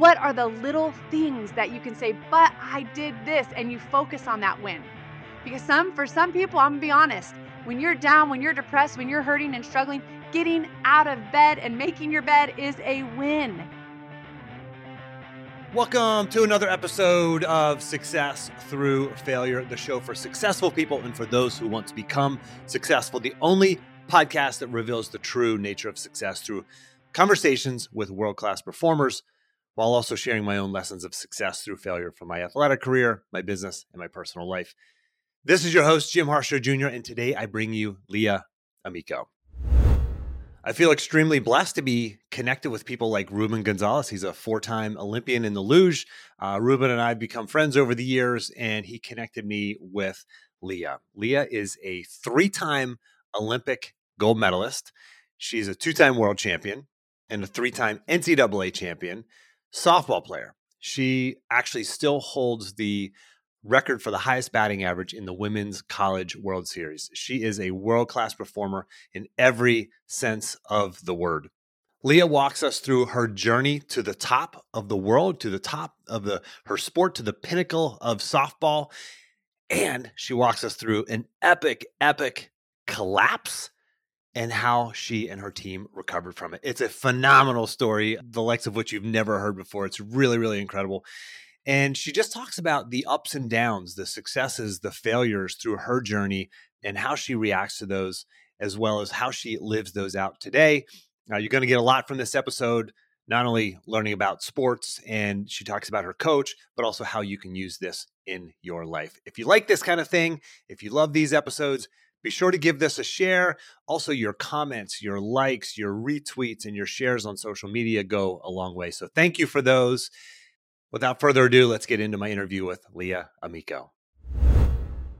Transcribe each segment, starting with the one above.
What are the little things that you can say, but I did this, and you focus on that win? Because some, for some people, I'm gonna be honest, when you're down, when you're depressed, when you're hurting and struggling, getting out of bed and making your bed is a win. Welcome to another episode of Success Through Failure, the show for successful people and for those who want to become successful. The only podcast that reveals the true nature of success through conversations with world class performers while also sharing my own lessons of success through failure from my athletic career, my business, and my personal life. This is your host, Jim Harshaw Jr., and today I bring you Leah Amico. I feel extremely blessed to be connected with people like Ruben Gonzalez. He's a four time Olympian in the luge. Uh, Ruben and I have become friends over the years, and he connected me with Leah. Leah is a three time Olympic gold medalist. She's a two time world champion and a three time NCAA champion softball player. She actually still holds the record for the highest batting average in the Women's College World Series. She is a world class performer in every sense of the word. Leah walks us through her journey to the top of the world, to the top of the her sport, to the pinnacle of softball, and she walks us through an epic, epic collapse and how she and her team recovered from it. It's a phenomenal story, the likes of which you've never heard before. It's really, really incredible. And she just talks about the ups and downs, the successes, the failures through her journey, and how she reacts to those, as well as how she lives those out today. Now, you're going to get a lot from this episode, not only learning about sports, and she talks about her coach, but also how you can use this in your life. If you like this kind of thing, if you love these episodes, be sure to give this a share. Also, your comments, your likes, your retweets, and your shares on social media go a long way. So, thank you for those. Without further ado, let's get into my interview with Leah Amico.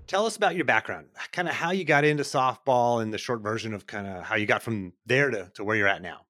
Tell us about your background, kind of how you got into softball and the short version of kind of how you got from there to, to where you're at now.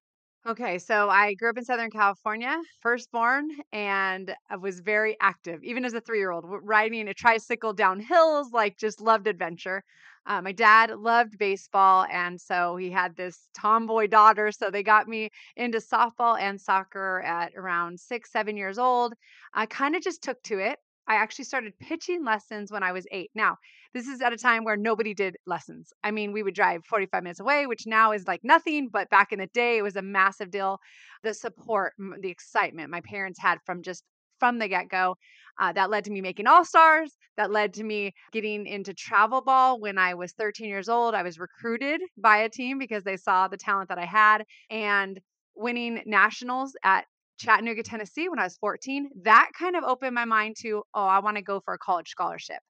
Okay, so I grew up in Southern California, firstborn, and I was very active, even as a three year old, riding a tricycle down hills, like just loved adventure. Uh, my dad loved baseball, and so he had this tomboy daughter. So they got me into softball and soccer at around six, seven years old. I kind of just took to it. I actually started pitching lessons when I was eight. Now, this is at a time where nobody did lessons. I mean, we would drive 45 minutes away, which now is like nothing, but back in the day, it was a massive deal. The support, the excitement my parents had from just from the get go. Uh, that led to me making All Stars. That led to me getting into travel ball when I was 13 years old. I was recruited by a team because they saw the talent that I had and winning nationals at Chattanooga, Tennessee when I was 14. That kind of opened my mind to, oh, I want to go for a college scholarship.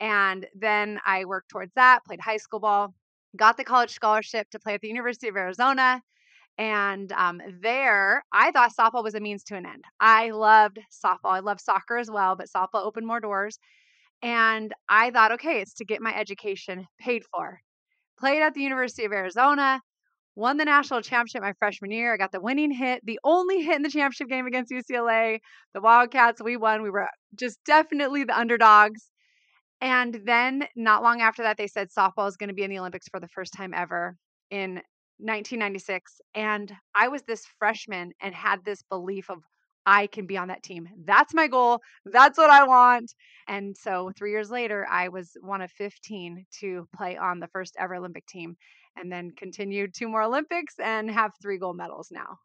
And then I worked towards that, played high school ball, got the college scholarship to play at the University of Arizona. And um, there, I thought softball was a means to an end. I loved softball. I love soccer as well, but softball opened more doors. And I thought, okay, it's to get my education paid for. Played at the University of Arizona, won the national championship my freshman year. I got the winning hit, the only hit in the championship game against UCLA. The Wildcats, we won. We were just definitely the underdogs. And then, not long after that, they said softball is going to be in the Olympics for the first time ever in 1996 and I was this freshman and had this belief of I can be on that team. That's my goal. That's what I want. And so 3 years later I was one of 15 to play on the first ever Olympic team and then continued two more Olympics and have 3 gold medals now.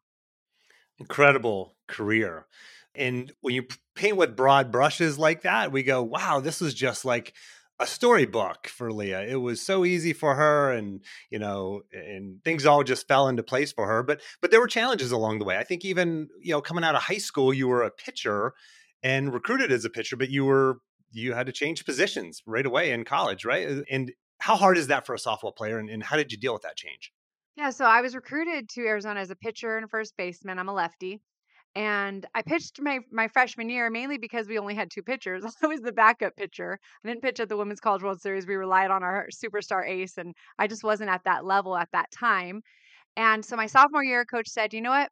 Incredible career. And when you paint with broad brushes like that, we go, wow, this is just like a storybook for Leah. It was so easy for her, and you know, and things all just fell into place for her. But but there were challenges along the way. I think even you know, coming out of high school, you were a pitcher and recruited as a pitcher, but you were you had to change positions right away in college, right? And how hard is that for a softball player, and, and how did you deal with that change? Yeah, so I was recruited to Arizona as a pitcher and first baseman. I'm a lefty. And I pitched my my freshman year mainly because we only had two pitchers. I was the backup pitcher. I didn't pitch at the Women's College World Series. We relied on our superstar ace, and I just wasn't at that level at that time. And so my sophomore year, coach said, "You know what?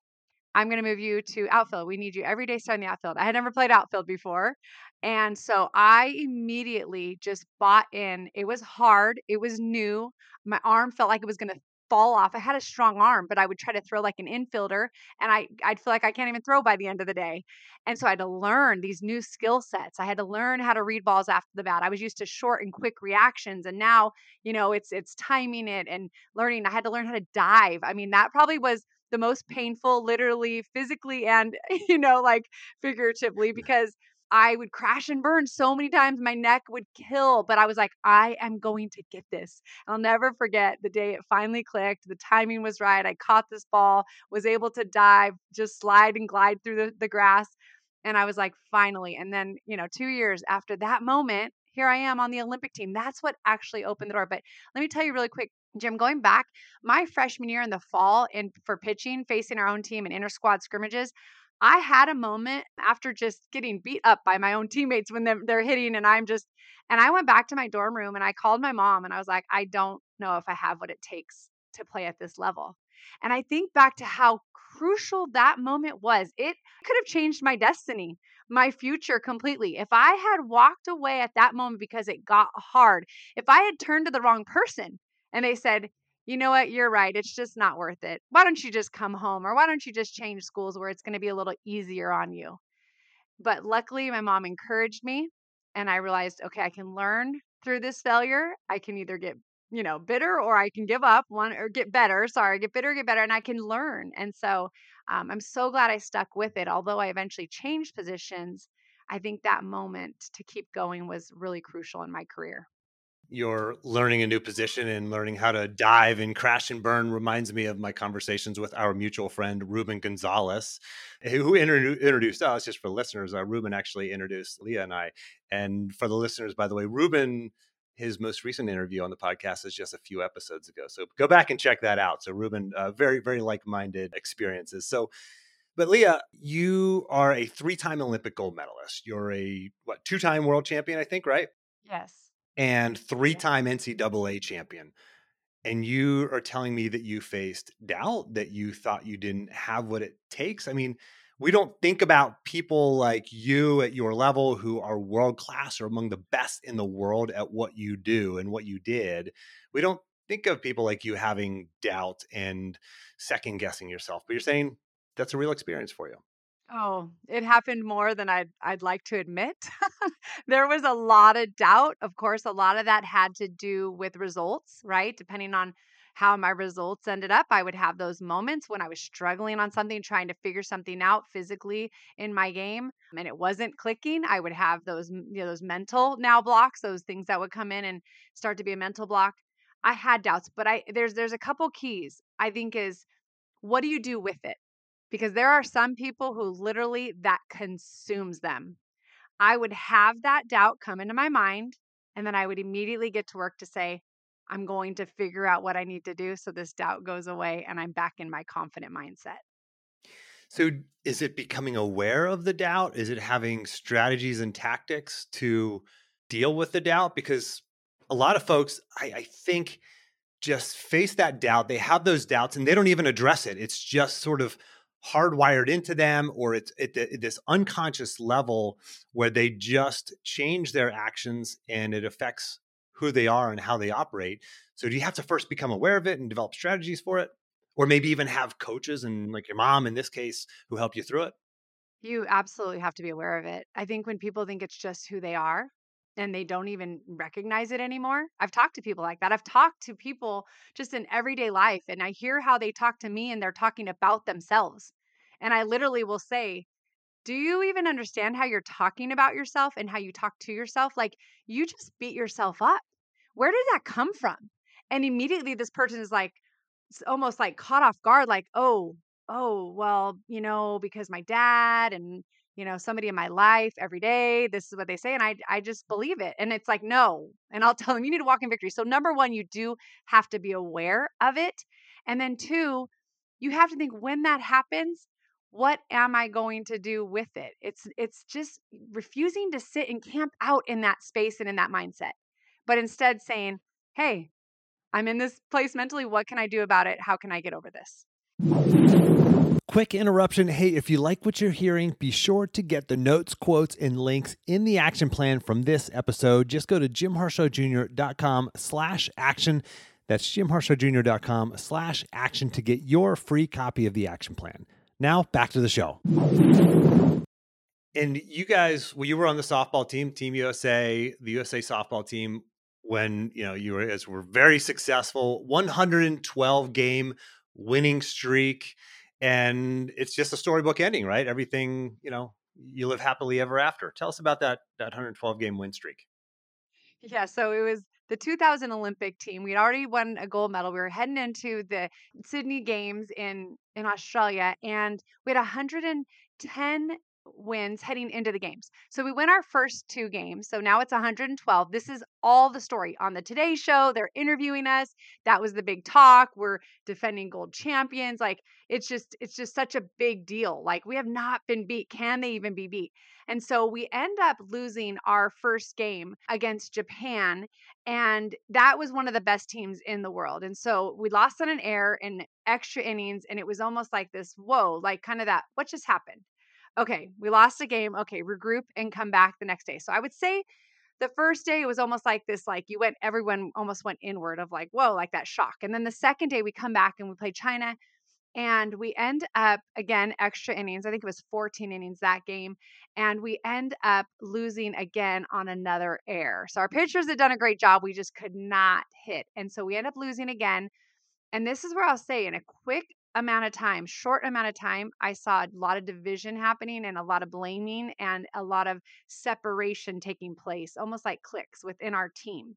I'm going to move you to outfield. We need you every day starting the outfield." I had never played outfield before, and so I immediately just bought in. It was hard. It was new. My arm felt like it was going to fall off. I had a strong arm, but I would try to throw like an infielder and I I'd feel like I can't even throw by the end of the day. And so I had to learn these new skill sets. I had to learn how to read balls after the bat. I was used to short and quick reactions and now, you know, it's it's timing it and learning. I had to learn how to dive. I mean, that probably was the most painful literally, physically and you know, like figuratively because I would crash and burn so many times. My neck would kill, but I was like, I am going to get this. I'll never forget the day it finally clicked. The timing was right. I caught this ball, was able to dive, just slide and glide through the, the grass. And I was like, finally. And then, you know, two years after that moment, here I am on the Olympic team. That's what actually opened the door. But let me tell you really quick, Jim, going back, my freshman year in the fall and for pitching, facing our own team in inter squad scrimmages, I had a moment after just getting beat up by my own teammates when they're hitting, and I'm just, and I went back to my dorm room and I called my mom and I was like, I don't know if I have what it takes to play at this level. And I think back to how crucial that moment was. It could have changed my destiny, my future completely. If I had walked away at that moment because it got hard, if I had turned to the wrong person and they said, you know what, you're right. It's just not worth it. Why don't you just come home or why don't you just change schools where it's going to be a little easier on you? But luckily, my mom encouraged me and I realized, okay, I can learn through this failure. I can either get, you know, bitter or I can give up one or get better. Sorry, get bitter, get better, and I can learn. And so um, I'm so glad I stuck with it. Although I eventually changed positions, I think that moment to keep going was really crucial in my career you're learning a new position and learning how to dive and crash and burn reminds me of my conversations with our mutual friend Ruben Gonzalez, who introduced us. Just for listeners, uh, Ruben actually introduced Leah and I. And for the listeners, by the way, Ruben, his most recent interview on the podcast is just a few episodes ago. So go back and check that out. So Ruben, uh, very very like minded experiences. So. But Leah, you are a three-time Olympic gold medalist. You're a what two-time world champion, I think, right? Yes and three time NCAA champion. And you are telling me that you faced doubt, that you thought you didn't have what it takes. I mean, we don't think about people like you at your level who are world class or among the best in the world at what you do and what you did. We don't think of people like you having doubt and second guessing yourself, but you're saying that's a real experience for you. Oh, it happened more than I'd I'd like to admit. there was a lot of doubt. Of course, a lot of that had to do with results, right? Depending on how my results ended up, I would have those moments when I was struggling on something, trying to figure something out physically in my game, and it wasn't clicking. I would have those, you know, those mental now blocks, those things that would come in and start to be a mental block. I had doubts, but I there's there's a couple keys I think is what do you do with it? Because there are some people who literally that consumes them. I would have that doubt come into my mind, and then I would immediately get to work to say, I'm going to figure out what I need to do so this doubt goes away and I'm back in my confident mindset. So, is it becoming aware of the doubt? Is it having strategies and tactics to deal with the doubt? Because a lot of folks, I, I think, just face that doubt. They have those doubts and they don't even address it. It's just sort of hardwired into them or it's at, this unconscious level where they just change their actions and it affects who they are and how they operate. So do you have to first become aware of it and develop strategies for it? Or maybe even have coaches and like your mom in this case who help you through it? You absolutely have to be aware of it. I think when people think it's just who they are and they don't even recognize it anymore. I've talked to people like that. I've talked to people just in everyday life and I hear how they talk to me and they're talking about themselves. And I literally will say, do you even understand how you're talking about yourself and how you talk to yourself? Like you just beat yourself up. Where did that come from? And immediately this person is like, it's almost like caught off guard, like, oh, oh, well, you know, because my dad and you know somebody in my life every day this is what they say and i i just believe it and it's like no and i'll tell them you need to walk in victory. So number 1 you do have to be aware of it and then two you have to think when that happens what am i going to do with it? It's it's just refusing to sit and camp out in that space and in that mindset but instead saying hey i'm in this place mentally what can i do about it? How can i get over this Quick interruption. Hey, if you like what you're hearing, be sure to get the notes, quotes, and links in the action plan from this episode. Just go to jimharshawjr.com slash action. That's jimharshawjr.com slash action to get your free copy of the action plan. Now back to the show. And you guys, well, you were on the softball team, Team USA, the USA softball team, when you know you were as were very successful, 112 game winning streak, and it's just a storybook ending, right? Everything, you know, you live happily ever after. Tell us about that that 112 game win streak. Yeah, so it was the 2000 Olympic team. We'd already won a gold medal. We were heading into the Sydney Games in in Australia, and we had 110 wins heading into the games. So we win our first two games. So now it's 112. This is all the story on the Today Show. They're interviewing us. That was the big talk. We're defending gold champions. Like it's just it's just such a big deal. Like we have not been beat. Can they even be beat? And so we end up losing our first game against Japan. And that was one of the best teams in the world. And so we lost on an air in extra innings. And it was almost like this whoa, like kind of that, what just happened? Okay, we lost a game. Okay, regroup and come back the next day. So I would say the first day it was almost like this, like you went, everyone almost went inward of like, whoa, like that shock. And then the second day we come back and we play China and we end up again extra innings. I think it was 14 innings that game. And we end up losing again on another air. So our pitchers had done a great job. We just could not hit. And so we end up losing again. And this is where I'll say in a quick amount of time, short amount of time, I saw a lot of division happening and a lot of blaming and a lot of separation taking place, almost like cliques within our team.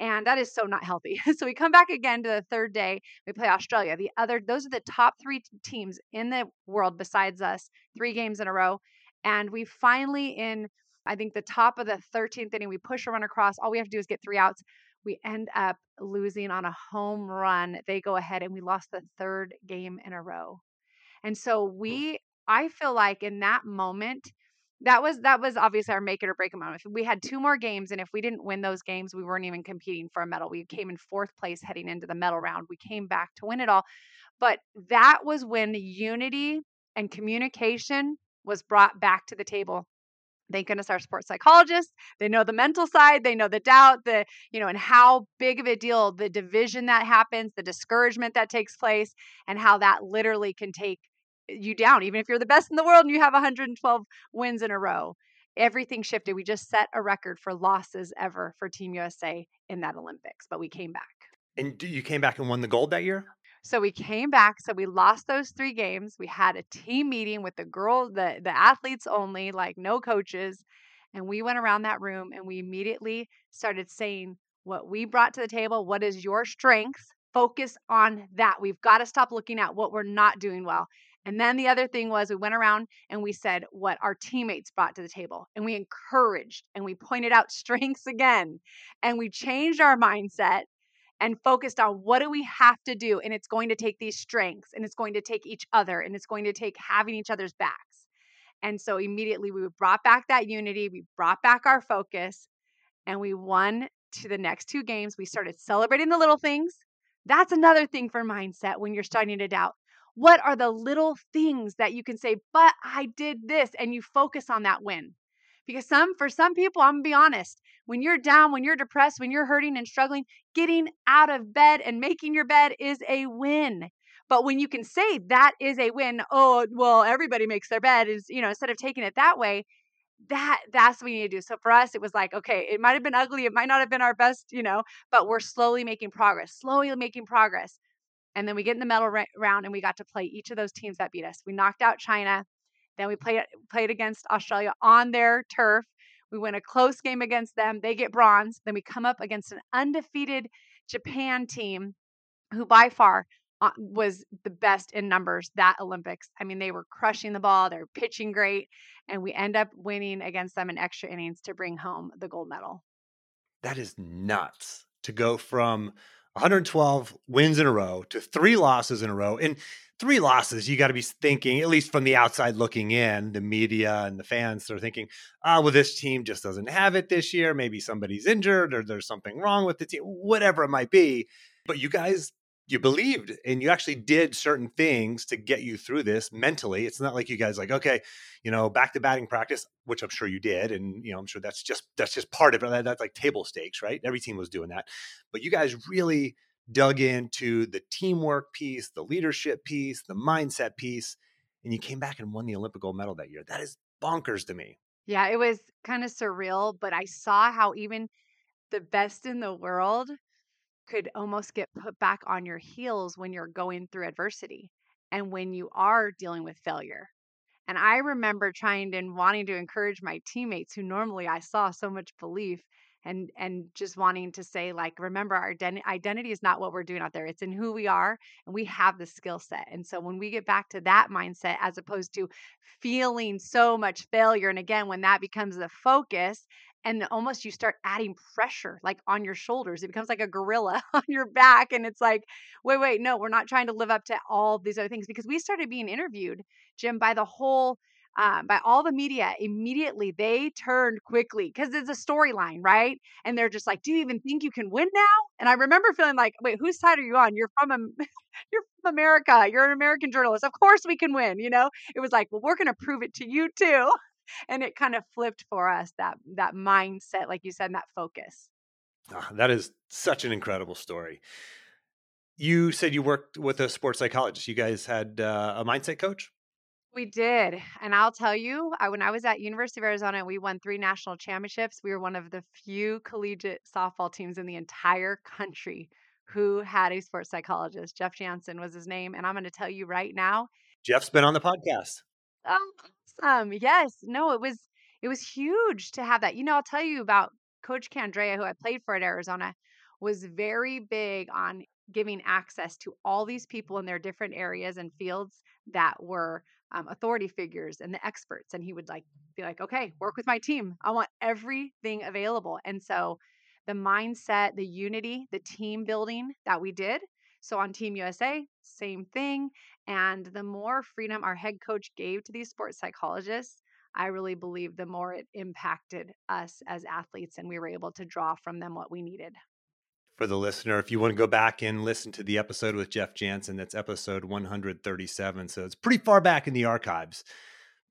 And that is so not healthy. so we come back again to the third day. We play Australia. The other, those are the top three teams in the world besides us, three games in a row. And we finally, in I think the top of the 13th inning, we push a run across. All we have to do is get three outs we end up losing on a home run. They go ahead and we lost the third game in a row. And so we I feel like in that moment that was that was obviously our make it or break it moment. We had two more games, and if we didn't win those games, we weren't even competing for a medal. We came in fourth place heading into the medal round. We came back to win it all, but that was when unity and communication was brought back to the table thank goodness our sports psychologists they know the mental side they know the doubt the you know and how big of a deal the division that happens the discouragement that takes place and how that literally can take you down even if you're the best in the world and you have 112 wins in a row. Everything shifted. We just set a record for losses ever for team usa in that olympics but we came back. And you came back and won the gold that year so we came back. So we lost those three games. We had a team meeting with the girls, the the athletes only, like no coaches. And we went around that room and we immediately started saying what we brought to the table. What is your strength? Focus on that. We've got to stop looking at what we're not doing well. And then the other thing was we went around and we said what our teammates brought to the table and we encouraged and we pointed out strengths again and we changed our mindset and focused on what do we have to do? And it's going to take these strengths and it's going to take each other and it's going to take having each other's backs. And so immediately we brought back that unity we brought back our focus and we won to the next two games. We started celebrating the little things. That's another thing for mindset when you're starting to doubt. What are the little things that you can say but i did this and you focus on that win because some for some people i'm gonna be honest when you're down when you're depressed when you're hurting and struggling getting out of bed and making your bed is a win. But when you can say that is a win oh well everybody makes their bed is you know instead of taking it that way that that's what we need to do. So for us it was like okay it might have been ugly it might not have been our best you know but we're slowly making progress slowly making progress. And then we get in the medal round and we got to play each of those teams that beat us. We knocked out china then we played played against Australia on their turf. We win a close game against them. They get bronze. Then we come up against an undefeated Japan team who by far uh, was the best in numbers that Olympics. I mean, they were crushing the ball, they're pitching great, and we end up winning against them in extra innings to bring home the gold medal. That is nuts to go from 112 wins in a row to three losses in a row. And three losses, you got to be thinking, at least from the outside looking in, the media and the fans are thinking, ah, oh, well, this team just doesn't have it this year. Maybe somebody's injured or there's something wrong with the team, whatever it might be. But you guys, you believed and you actually did certain things to get you through this mentally. It's not like you guys like, okay, you know, back to batting practice, which I'm sure you did. And, you know, I'm sure that's just, that's just part of it. That's like table stakes, right? Every team was doing that. But you guys really dug into the teamwork piece, the leadership piece, the mindset piece, and you came back and won the Olympic gold medal that year. That is bonkers to me. Yeah, it was kind of surreal, but I saw how even the best in the world could almost get put back on your heels when you're going through adversity and when you are dealing with failure. And I remember trying and wanting to encourage my teammates who normally I saw so much belief and and just wanting to say like remember our ident- identity is not what we're doing out there it's in who we are and we have the skill set and so when we get back to that mindset as opposed to feeling so much failure and again when that becomes the focus and almost you start adding pressure like on your shoulders it becomes like a gorilla on your back and it's like wait wait no we're not trying to live up to all these other things because we started being interviewed jim by the whole um, by all the media immediately they turned quickly because it's a storyline right? And they're just like do you even think you can win now? And i remember feeling like wait whose side are you on? You're from a, you're from america you're an american journalist of course we can win you know? It was like well we're going to prove it to you too and it kind of flipped for us that that mindset like you said and that focus oh, that is such an incredible story you said you worked with a sports psychologist you guys had uh, a mindset coach we did. And I'll tell you, I, when I was at University of Arizona, we won three national championships. We were one of the few collegiate softball teams in the entire country who had a sports psychologist. Jeff Janssen was his name. And I'm going to tell you right now. Jeff's been on the podcast. Oh, awesome. Yes. No, it was it was huge to have that. You know, I'll tell you about Coach Candrea, who I played for at Arizona, was very big on giving access to all these people in their different areas and fields that were um, authority figures and the experts and he would like be like okay work with my team i want everything available and so the mindset the unity the team building that we did so on team usa same thing and the more freedom our head coach gave to these sports psychologists i really believe the more it impacted us as athletes and we were able to draw from them what we needed for the listener. If you want to go back and listen to the episode with Jeff Janssen, that's episode 137. So it's pretty far back in the archives.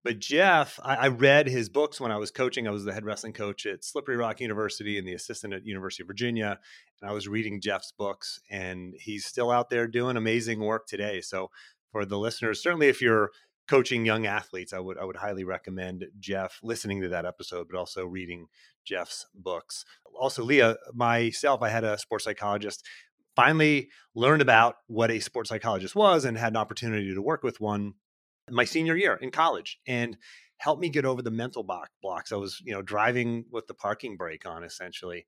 But Jeff, I, I, read his books when I was coaching. I was the head wrestling coach at Slippery Rock University and the assistant at University of Virginia. And I was reading Jeff's books, and he's still out there doing amazing work today. So for the listeners, certainly if you're coaching young athletes, I would I would highly recommend Jeff listening to that episode, but also reading Jeff's books. Also, Leah, myself, I had a sports psychologist. Finally, learned about what a sports psychologist was, and had an opportunity to work with one my senior year in college, and helped me get over the mental block blocks. I was, you know, driving with the parking brake on essentially.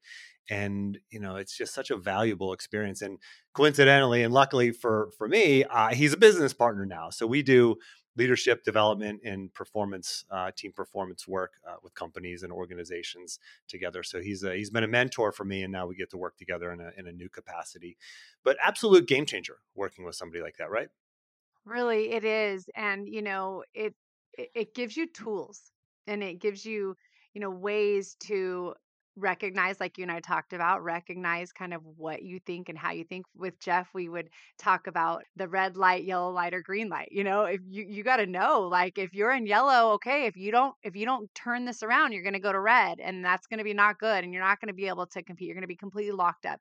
And, you know, it's just such a valuable experience. And coincidentally, and luckily for, for me, uh, he's a business partner now. So we do leadership development and performance uh, team performance work uh, with companies and organizations together so he's a, he's been a mentor for me and now we get to work together in a, in a new capacity but absolute game changer working with somebody like that right really it is and you know it gives you tools and it gives you you know ways to recognize like you and I talked about recognize kind of what you think and how you think. With Jeff we would talk about the red light yellow light or green light you know? If you you got to know like if you're in yellow okay if you don't if you don't turn this around you're going to go to red and that's going to be not good and you're not going to be able to compete. You're going to be completely locked up.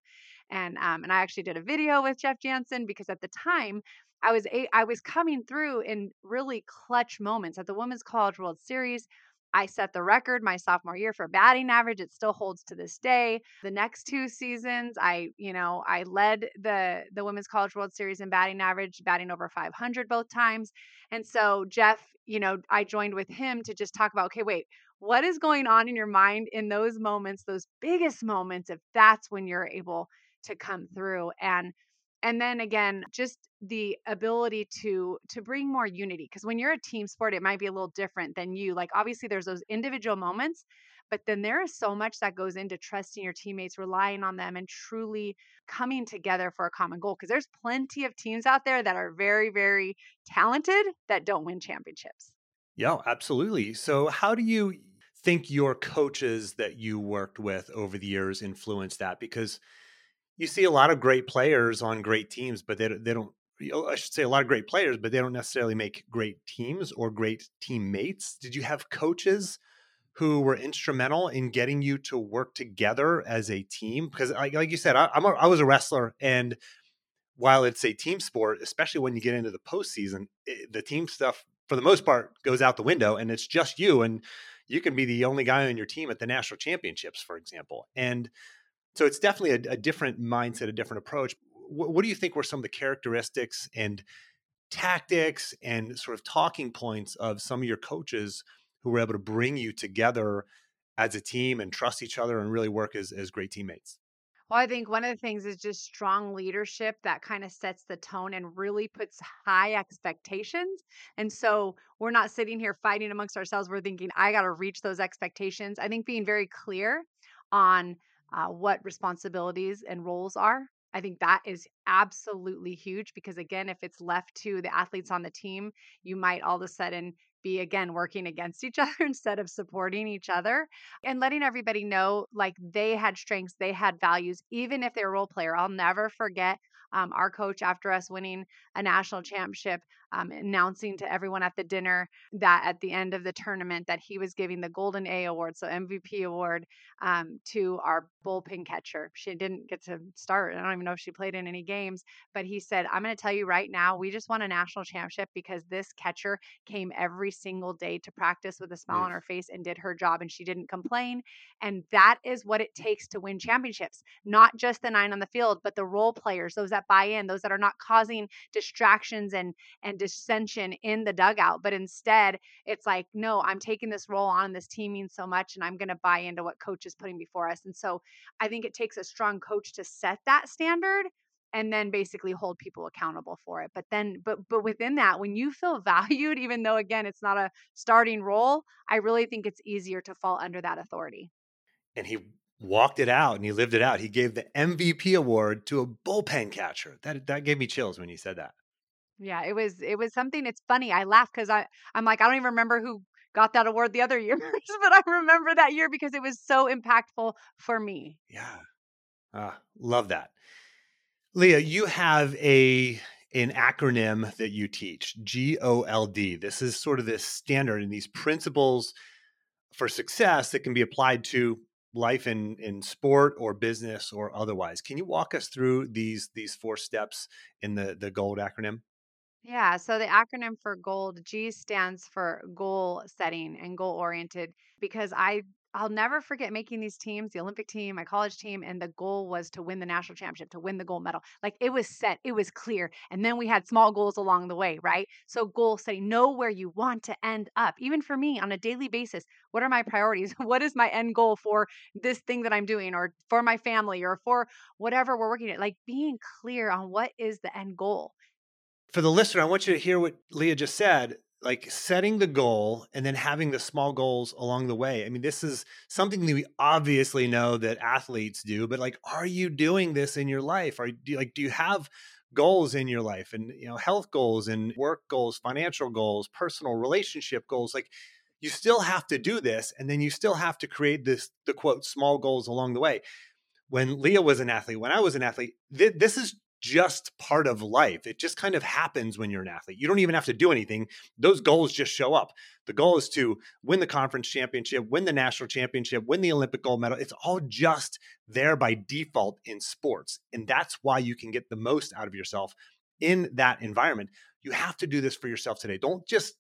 And um and I actually did a video with Jeff Janssen because at the time I was I was coming through in really clutch moments at the Women's College World Series I set the record my sophomore year for batting average. It still holds to this day. The next two seasons, I, you know, I led the the Women's College World Series in batting average, batting over 500 both times. And so Jeff, you know, I joined with him to just talk about, okay, wait, what is going on in your mind in those moments, those biggest moments, if that's when you're able to come through and and then again just the ability to to bring more unity because when you're a team sport it might be a little different than you like obviously there's those individual moments but then there is so much that goes into trusting your teammates relying on them and truly coming together for a common goal because there's plenty of teams out there that are very very talented that don't win championships. Yeah absolutely. So how do you think your coaches that you worked with over the years influenced that? Because you see a lot of great players on great teams, but they they don't. I should say a lot of great players, but they don't necessarily make great teams or great teammates. Did you have coaches who were instrumental in getting you to work together as a team? Because, like, like you said, I, I'm a, I was a wrestler, and while it's a team sport, especially when you get into the postseason, it, the team stuff for the most part goes out the window, and it's just you, and you can be the only guy on your team at the national championships, for example, and so it's definitely a, a different mindset, a different approach. What, do you think were some of the characteristics and tactics and sort of talking points of some of your coaches who were able to bring you together as a team and trust each other and really work as, as great teammates? Well, I think one of the things is just strong leadership that kind of sets the tone and really puts high expectations. And so we're not sitting here fighting amongst ourselves. We're thinking, I got to reach those expectations. I think being very clear on uh, what responsibilities and roles are. I think that is absolutely huge because, again, if it's left to the athletes on the team, you might all of a sudden be again working against each other instead of supporting each other and letting everybody know like they had strengths, they had values, even if they're a role player. I'll never forget um, our coach after us winning a national championship um, announcing to everyone at the dinner that at the end of the tournament that he was giving the golden a award so mvp award um, to our bullpen catcher. She didn't get to start i don't even know if she played in any games but he said i'm going to tell you right now we just won a national championship because this catcher came every single day to practice with a smile on her face and did her job and she didn't complain. And that is what it takes to win championships not just the nine on the field but the role players those that buy in those that are not causing distractions and and dissension in the dugout. But instead, it's like, no, I'm taking this role on. This team means so much, and I'm going to buy into what coach is putting before us. And so I think it takes a strong coach to set that standard and then basically hold people accountable for it but then but but within that when you feel valued even though again it's not a starting role i really think it's easier to fall under that authority and he walked it out and he lived it out he gave the mvp award to a bullpen catcher that that gave me chills when you said that yeah, it was it was something it's funny. I laugh because I I'm like, I don't even remember who got that award the other years, but I remember that year because it was so impactful for me. Yeah. Uh, love that. Leah, you have a an acronym that you teach, GOLD. This is sort of this standard and these principles for success that can be applied to life in in sport or business or otherwise. Can you walk us through these these four steps in the the GOLD acronym? Yeah, so the acronym for GOLD, G stands for goal setting and goal oriented because I I'll never forget making these teams, the Olympic team, my college team, and the goal was to win the national championship, to win the gold medal. Like it was set, it was clear. And then we had small goals along the way, right? So goal setting, know where you want to end up. Even for me on a daily basis, what are my priorities? What is my end goal for this thing that I'm doing or for my family or for whatever we're working at? Like being clear on what is the end goal for the listener, I want you to hear what Leah just said like setting the goal and then having the small goals along the way. I mean, this is something that we obviously know that athletes do, but like, are you doing this in your life? Are you like, do you have goals in your life and, you know, health goals and work goals, financial goals, personal relationship goals? Like, you still have to do this. And then you still have to create this, the quote, small goals along the way. When Leah was an athlete, when I was an athlete, th- this is just part of life. It just kind of happens when you're an athlete. You don't even have to do anything. Those goals just show up. The goal is to win the conference championship, win the national championship, win the Olympic gold medal. It's all just there by default in sports. And that's why you can get the most out of yourself in that environment. You have to do this for yourself today. Don't just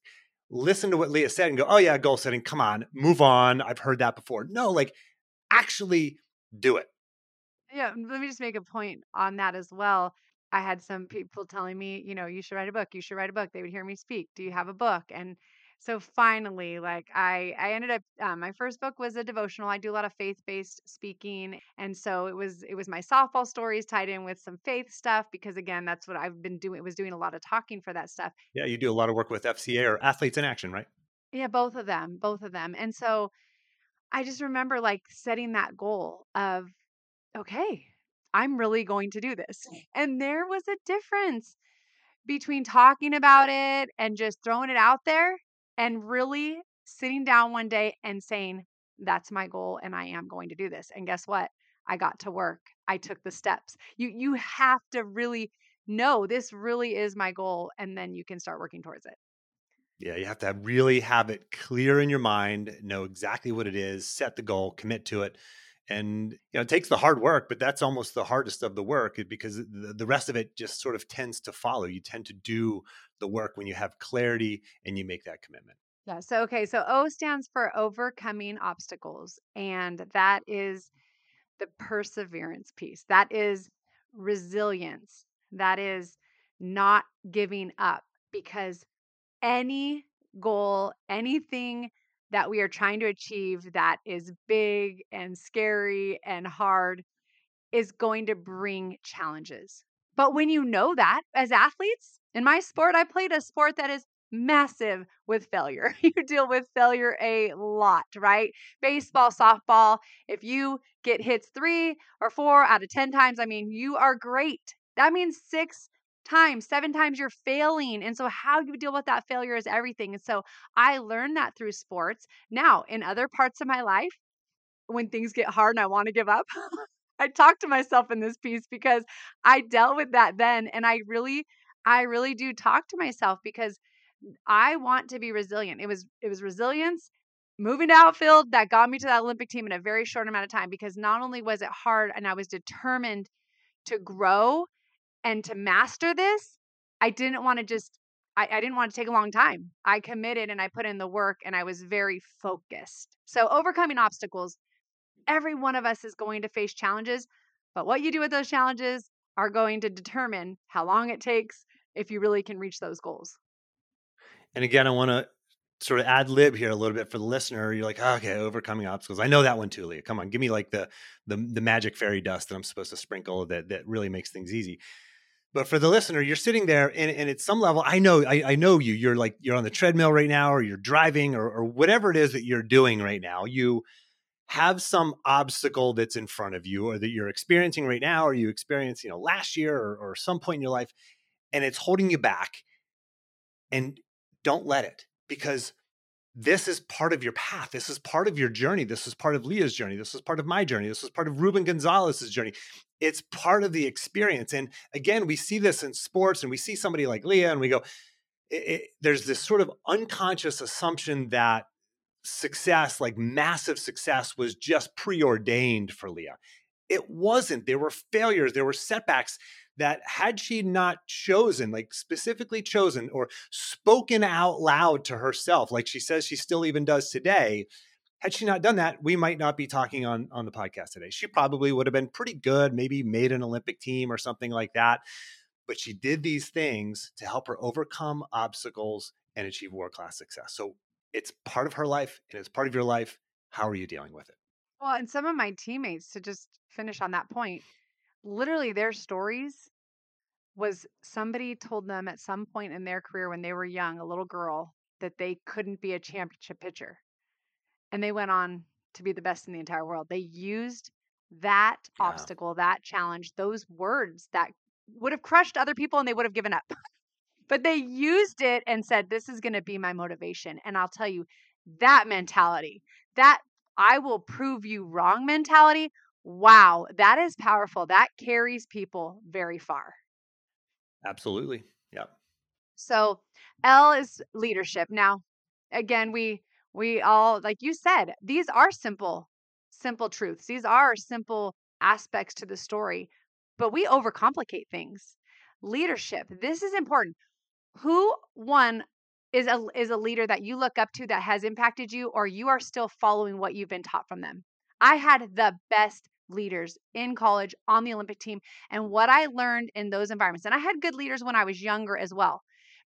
listen to what Leah said and go, oh, yeah, goal setting. Come on, move on. I've heard that before. No, like actually do it yeah, let me just make a point on that as well. I had some people telling me, you know, you should write a book. You should write a book. They would hear me speak. Do you have a book? And so finally, like I, I ended up. Um, my first book was a devotional. I do a lot of faith-based speaking, and so it was it was my softball stories tied in with some faith stuff because again, that's what I've been doing. Was doing a lot of talking for that stuff. Yeah, you do a lot of work with FCA or Athletes in Action, right? Yeah, both of them, both of them, and so I just remember like setting that goal of okay, I'm really going to do this. Mm. And there was a difference between talking about it and just throwing it out there and really sitting down one day and saying, that's my goal and I am going to do this. And guess what? I got to work. I took the steps. You you have to really know this really is my goal and then you can start working towards it. Yeah, you have to really have it clear in your mind, know exactly what it is, set the goal, commit to it. And you know, it takes the hard work, but that's almost the hardest of the work because the, rest of it just sort of tends to follow. You tend to do the work when you have clarity and you make that commitment. Yeah. So, okay. So, O stands for overcoming obstacles. And that is the perseverance piece. That is resilience. That is not giving up because any goal, anything that we are trying to achieve that is big and scary and hard is going to bring challenges. But when you know that as athletes, in my sport, I played a sport that is massive with failure. You deal with failure a lot, right? Baseball, softball, if you get hits three or four out of 10 times, I mean, you are great. That means six times, seven times you're failing. And so, how you deal with that failure is everything. And so, I learned that through sports. Now, in other parts of my life, when things get hard and I want to give up, I talk to myself in this piece because I dealt with that then. And I really, I really do talk to myself because I want to be resilient. It was it was resilience moving to outfield that got me to that Olympic team in a very short amount of time because not only was it hard and I was determined to grow and to master this, I didn't want to just I, I didn't want to take a long time. I committed and I put in the work and I was very focused. So overcoming obstacles, every one of us is going to face challenges, but what you do with those challenges are going to determine how long it takes if you really can reach those goals. And again, I want to sort of ad lib here a little bit for the listener. You're like, oh, okay, overcoming obstacles. I know that one too, Leah. Come on, give me like the the the magic fairy dust that I'm supposed to sprinkle that that really makes things easy. But for the listener, you're sitting there and, and at some level, I know, I, I know you, you're like, you're on the treadmill right now, or you're driving or, or whatever it is that you're doing right now. You have some obstacle that's in front of you or that you're experiencing right now, or you experienced, you know, last year or, or some point in your life, and it's holding you back. And don't let it because this is part of your path. This is part of your journey. This is part of Leah's journey. This is part of my journey. This is part of Ruben Gonzalez's journey. It's part of the experience. And again, we see this in sports and we see somebody like Leah and we go, it, it, there's this sort of unconscious assumption that success, like massive success, was just preordained for Leah. It wasn't. There were failures, there were setbacks that had she not chosen, like specifically chosen or spoken out loud to herself, like she says she still even does today, had she not done that, we might not be talking on on the podcast today. She probably would have been pretty good, maybe made an Olympic team or something like that. But she did these things to help her overcome obstacles and achieve world class success. So it's part of her life and it's part of your life. How are you dealing with it? Well, and some of my teammates, to just finish on that point, literally their stories was somebody told them at some point in their career when they were young, a little girl, that they couldn't be a championship pitcher. And they went on to be the best in the entire world. They used that yeah. obstacle, that challenge, those words that would have crushed other people and they would have given up. but they used it and said, This is going to be my motivation. And I'll tell you, that mentality, that I will prove you wrong mentality Wow, that is powerful. That carries people very far. Absolutely. Yeah. So, L is leadership. Now, again, we we all like you said, these are simple simple truths. These are simple aspects to the story, but we overcomplicate things. Leadership. This is important. Who one is a is a leader that you look up to that has impacted you or you are still following what you've been taught from them? I had the best leaders in college on the Olympic team and what I learned in those environments. And I had good leaders when I was younger as well.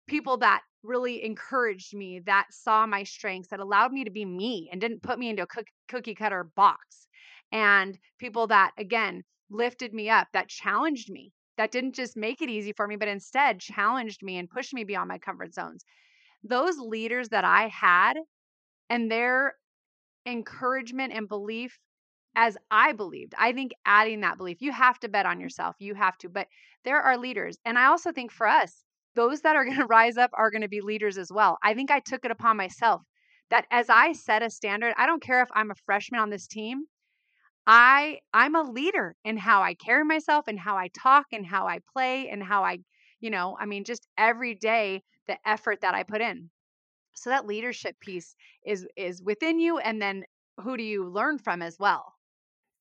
People that really encouraged me, that saw my strengths, that allowed me to be me and didn't put me into a cookie cutter box. And people that, again, lifted me up, that challenged me, that didn't just make it easy for me, but instead challenged me and pushed me beyond my comfort zones. Those leaders that I had and their encouragement and belief as I believed. I think adding that belief, you have to bet on yourself. You have to. But there are leaders. And I also think for us, those that are going to rise up are going to be leaders as well. I think I took it upon myself that as I set a standard, I don't care if I'm a freshman on this team, I I'm a leader in how I carry myself and how I talk and how I play and how I, you know, I mean just every day the effort that I put in. So that leadership piece is is within you and then who do you learn from as well?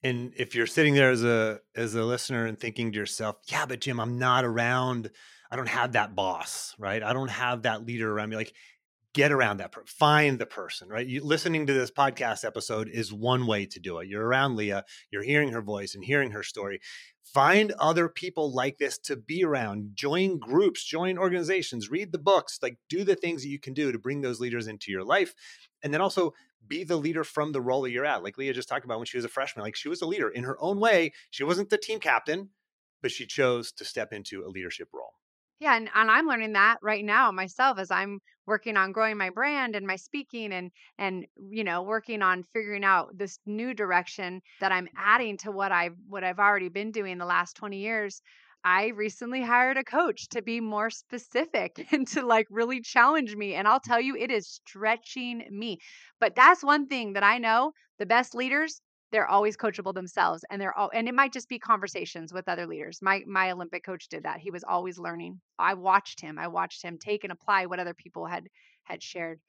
And if you're sitting there as a as a listener and thinking to yourself, yeah, but Jim, I'm not around. I don't have that boss, right? I don't have that leader around me. Like, get around that person, find the person, right? You, listening to this podcast episode is one way to do it. You're around Leah, you're hearing her voice and hearing her story. Find other people like this to be around, join groups, join organizations, read the books, like do the things that you can do to bring those leaders into your life. And then also be the leader from the role that you're at. Like Leah just talked about when she was a freshman, like she was a leader in her own way. She wasn't the team captain, but she chose to step into a leadership role. Yeah, and, and I'm learning that right now myself as I'm working on growing my brand and my speaking and and you know working on figuring out this new direction that I'm adding to what I've what I've already been doing the last 20 years. I recently hired a coach to be more specific and to like really challenge me. And I'll tell you, it is stretching me. But that's one thing that I know the best leaders, they're always coachable themselves and they're all and it might just be conversations with other leaders. My my olympic coach did that. He was always learning. I watched him. I watched him take and apply what other people had had shared.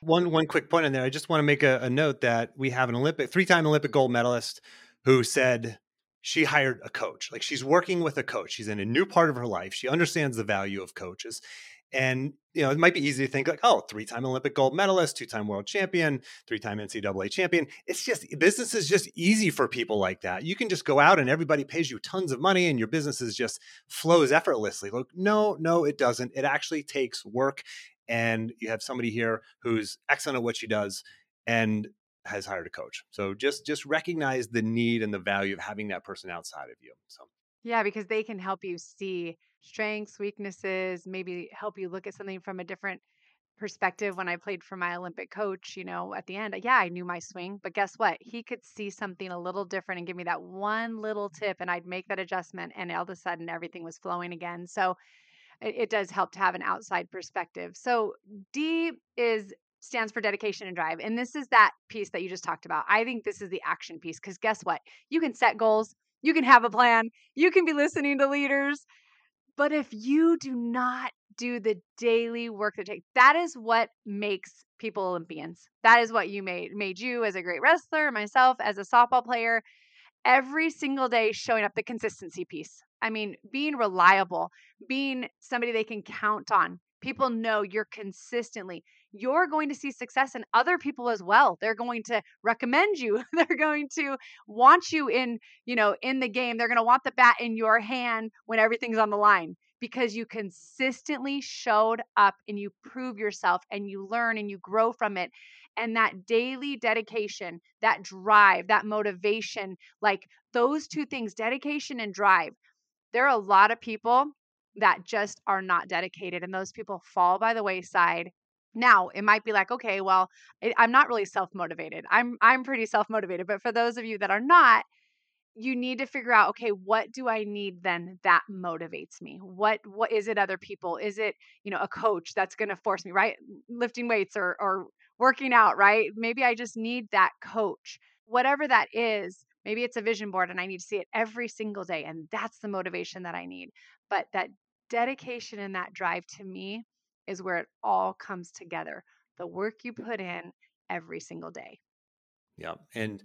One one quick point in there. I just want to make a, a note that we have an olympic three-time olympic gold medalist who said she hired a coach. Like she's working with a coach. She's in a new part of her life. She understands the value of coaches. And you know, it might be easy to think like, oh, three-time Olympic gold medalist, two-time world champion, three-time NCAA champion. It's just business is just easy for people like that. You can just go out and everybody pays you tons of money, and your business is just flows effortlessly. Look, no, no, it doesn't. It actually takes work, and you have somebody here who's excellent at what she does, and has hired a coach. So just just recognize the need and the value of having that person outside of you. So yeah because they can help you see strengths, weaknesses, maybe help you look at something from a different perspective when I played for my Olympic coach, you know, at the end, yeah, I knew my swing, but guess what? He could see something a little different and give me that one little tip and I'd make that adjustment and all of a sudden everything was flowing again. So it, it does help to have an outside perspective. So D is stands for dedication and drive. And this is that piece that you just talked about. I think this is the action piece because guess what? You can set goals, you can have a plan, you can be listening to leaders, but if you do not do the daily work that takes, that is what makes people Olympians. That is what you made made you as a great wrestler, myself as a softball player. Every single day showing up the consistency piece. I mean, being reliable, being somebody they can count on. People know you're consistently you're going to see success in other people as well. They're going to recommend you. They're going to want you in, you know, in the game. They're going to want the bat in your hand when everything's on the line because you consistently showed up and you prove yourself and you learn and you grow from it. And that daily dedication, that drive, that motivation, like those two things, dedication and drive. There are a lot of people that just are not dedicated and those people fall by the wayside now, it might be like, okay, well, I- I'm not really self-motivated. I'm I'm pretty self-motivated, but for those of you that are not, you need to figure out, okay, what do I need then that motivates me? What what is it other people? Is it, you know, a coach that's going to force me, right? Lifting weights or or working out, right? Maybe I just need that coach. Whatever that is, maybe it's a vision board and I need to see it every single day and that's the motivation that I need. But that dedication and that drive to me is where it all comes together. The work you put in every single day. Yeah. And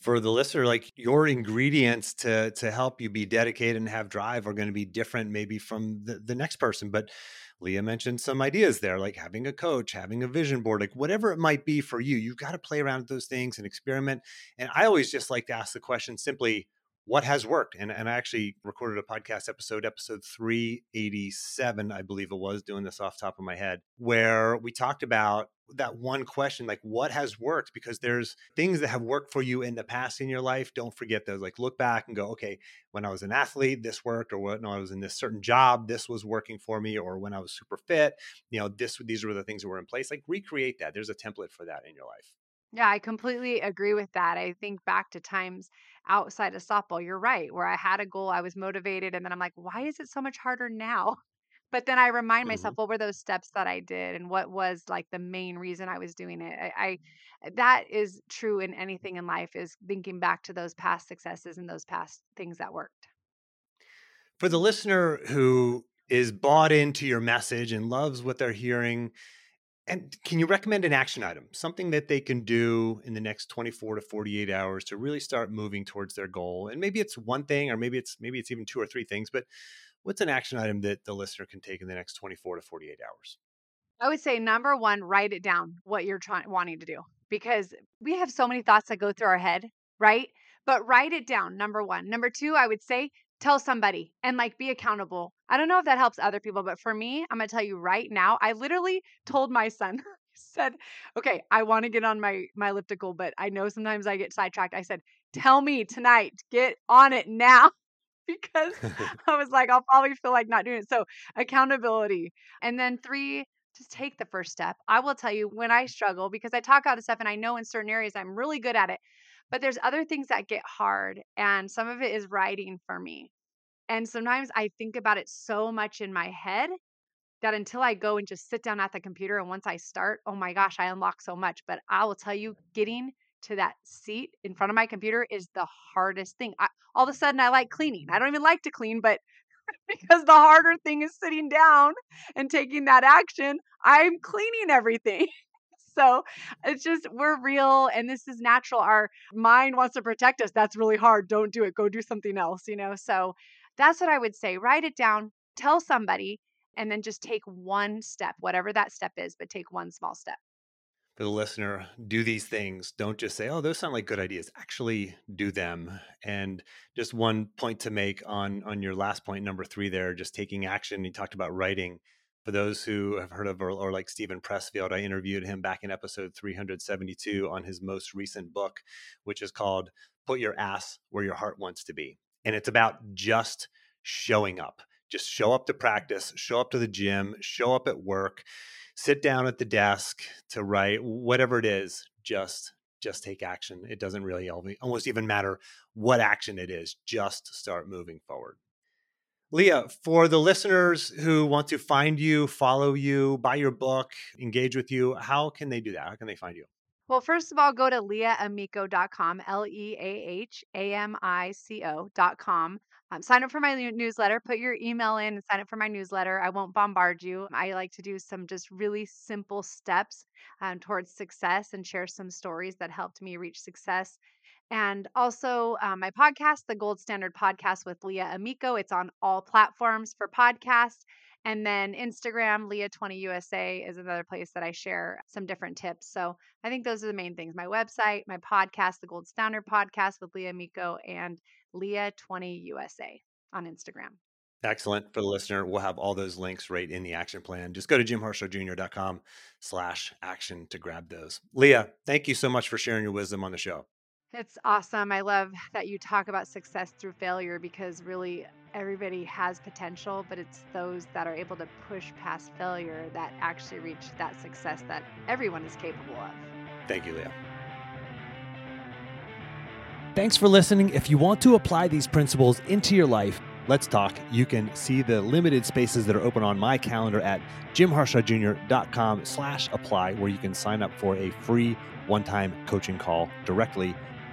for the listener, like your ingredients to to help you be dedicated and have drive are going to be different maybe from the, the next person. But Leah mentioned some ideas there, like having a coach, having a vision board, like whatever it might be for you. You've got to play around with those things and experiment. And I always just like to ask the question simply, what has worked. And, and I actually recorded a podcast episode, episode 387, I believe it was, doing this off top of my head, where we talked about that one question like what has worked because there's things that have worked for you in the past in your life don't forget those like look back and go okay when i was an athlete this worked or when i was in this certain job this was working for me or when i was super fit you know this these were the things that were in place like recreate that there's a template for that in your life yeah, I completely agree with that. I think back to times outside of softball, you're right, where I had a goal, I was motivated, and then I'm like, why is it so much harder now? But then I remind myself, hmm what were those steps that I did and what was like the main reason I was doing it? I, I uh, that is true in anything in life is thinking back to those past successes and those past things that worked. for the listener who is bought into your message and loves what they're hearing And can you recommend an action item, something that they can do in the next 24 to 48 hours to really start moving towards their goal? And maybe it's one thing or maybe it's maybe it's even two or three things, but what's an action item that the listener can take in the next 24 to 48 hours? I would say number one, write it down what you're trying wanting to do because we have so many thoughts that go through our head, right? But write it down. Number one. Number two, I would say tell somebody and like be accountable. I don't know if that helps other people, but for me, I'm gonna tell you right now, I literally told my son, said, okay, I want to get on my my elliptical, but I know sometimes I get sidetracked. I said, tell me tonight, get on it now. because I was like, I'll probably feel like not doing it. So accountability. And then three, just take the first step. I will tell you when I struggle because I talk out of stuff and I know in certain areas I'm really good at it. But there's other things that get hard, and some of it is writing for me. And sometimes I think about it so much in my head that until I go and just sit down at the computer and once I start, oh my gosh, I unlock so much. But I will tell you, getting to that seat in front of my computer is the hardest thing. I, all of a sudden, I like cleaning. I don't even like to clean, but because the harder thing is sitting down and taking that action, I'm cleaning everything. so it's just we're real and this is natural our mind wants to protect us that's really hard don't do it go do something else you know so that's what i would say write it down tell somebody and then just take one step whatever that step is but take one small step. For the listener do these things. Don't just say oh those sound like good ideas. Actually do them. And just one point to make on on your last point number three there just taking action. You talked about writing. For those who have heard of or, or, like Steven Pressfield, I interviewed him back in episode 372 on his most recent book, which is called Put Your Ass Where Your Heart Wants to Be. And it's about just showing up. Just show up to practice, show up to the gym, show up at work, sit down at the desk to write, whatever it is, just just take action. It doesn't really almost even matter what action it is, just start moving forward. Leah, for the listeners who want to find you, follow you, buy your book, engage with you, how can they do that? How can they find you? Well, first of all, go to leahamico.com, L E A H A M I C O.com. Um, sign up for my newsletter, put your email in and sign up for my newsletter. I won't bombard you. I like to do some just really simple steps um, towards success and share some stories that helped me reach success. And also um, my podcast, the Gold Standard Podcast with Leah Amico. It's on all platforms for podcasts. And then Instagram, Leah20USA is another place that I share some different tips. So I think those are the main things my website, my podcast, the Gold Standard Podcast with Leah Amico, and Leah20USA on Instagram. Excellent. For the listener, we'll have all those links right in the action plan. Just go to jimharshawjr.com slash action to grab those. Leah, thank you so much for sharing your wisdom on the show. It's awesome. I love that you talk about success through failure because really everybody has potential, but it's those that are able to push past failure that actually reach that success that everyone is capable of. Thank you, Leah. Thanks for listening. If you want to apply these principles into your life, let's talk. You can see the limited spaces that are open on my calendar at jimharshawjr.com slash apply, where you can sign up for a free one-time coaching call directly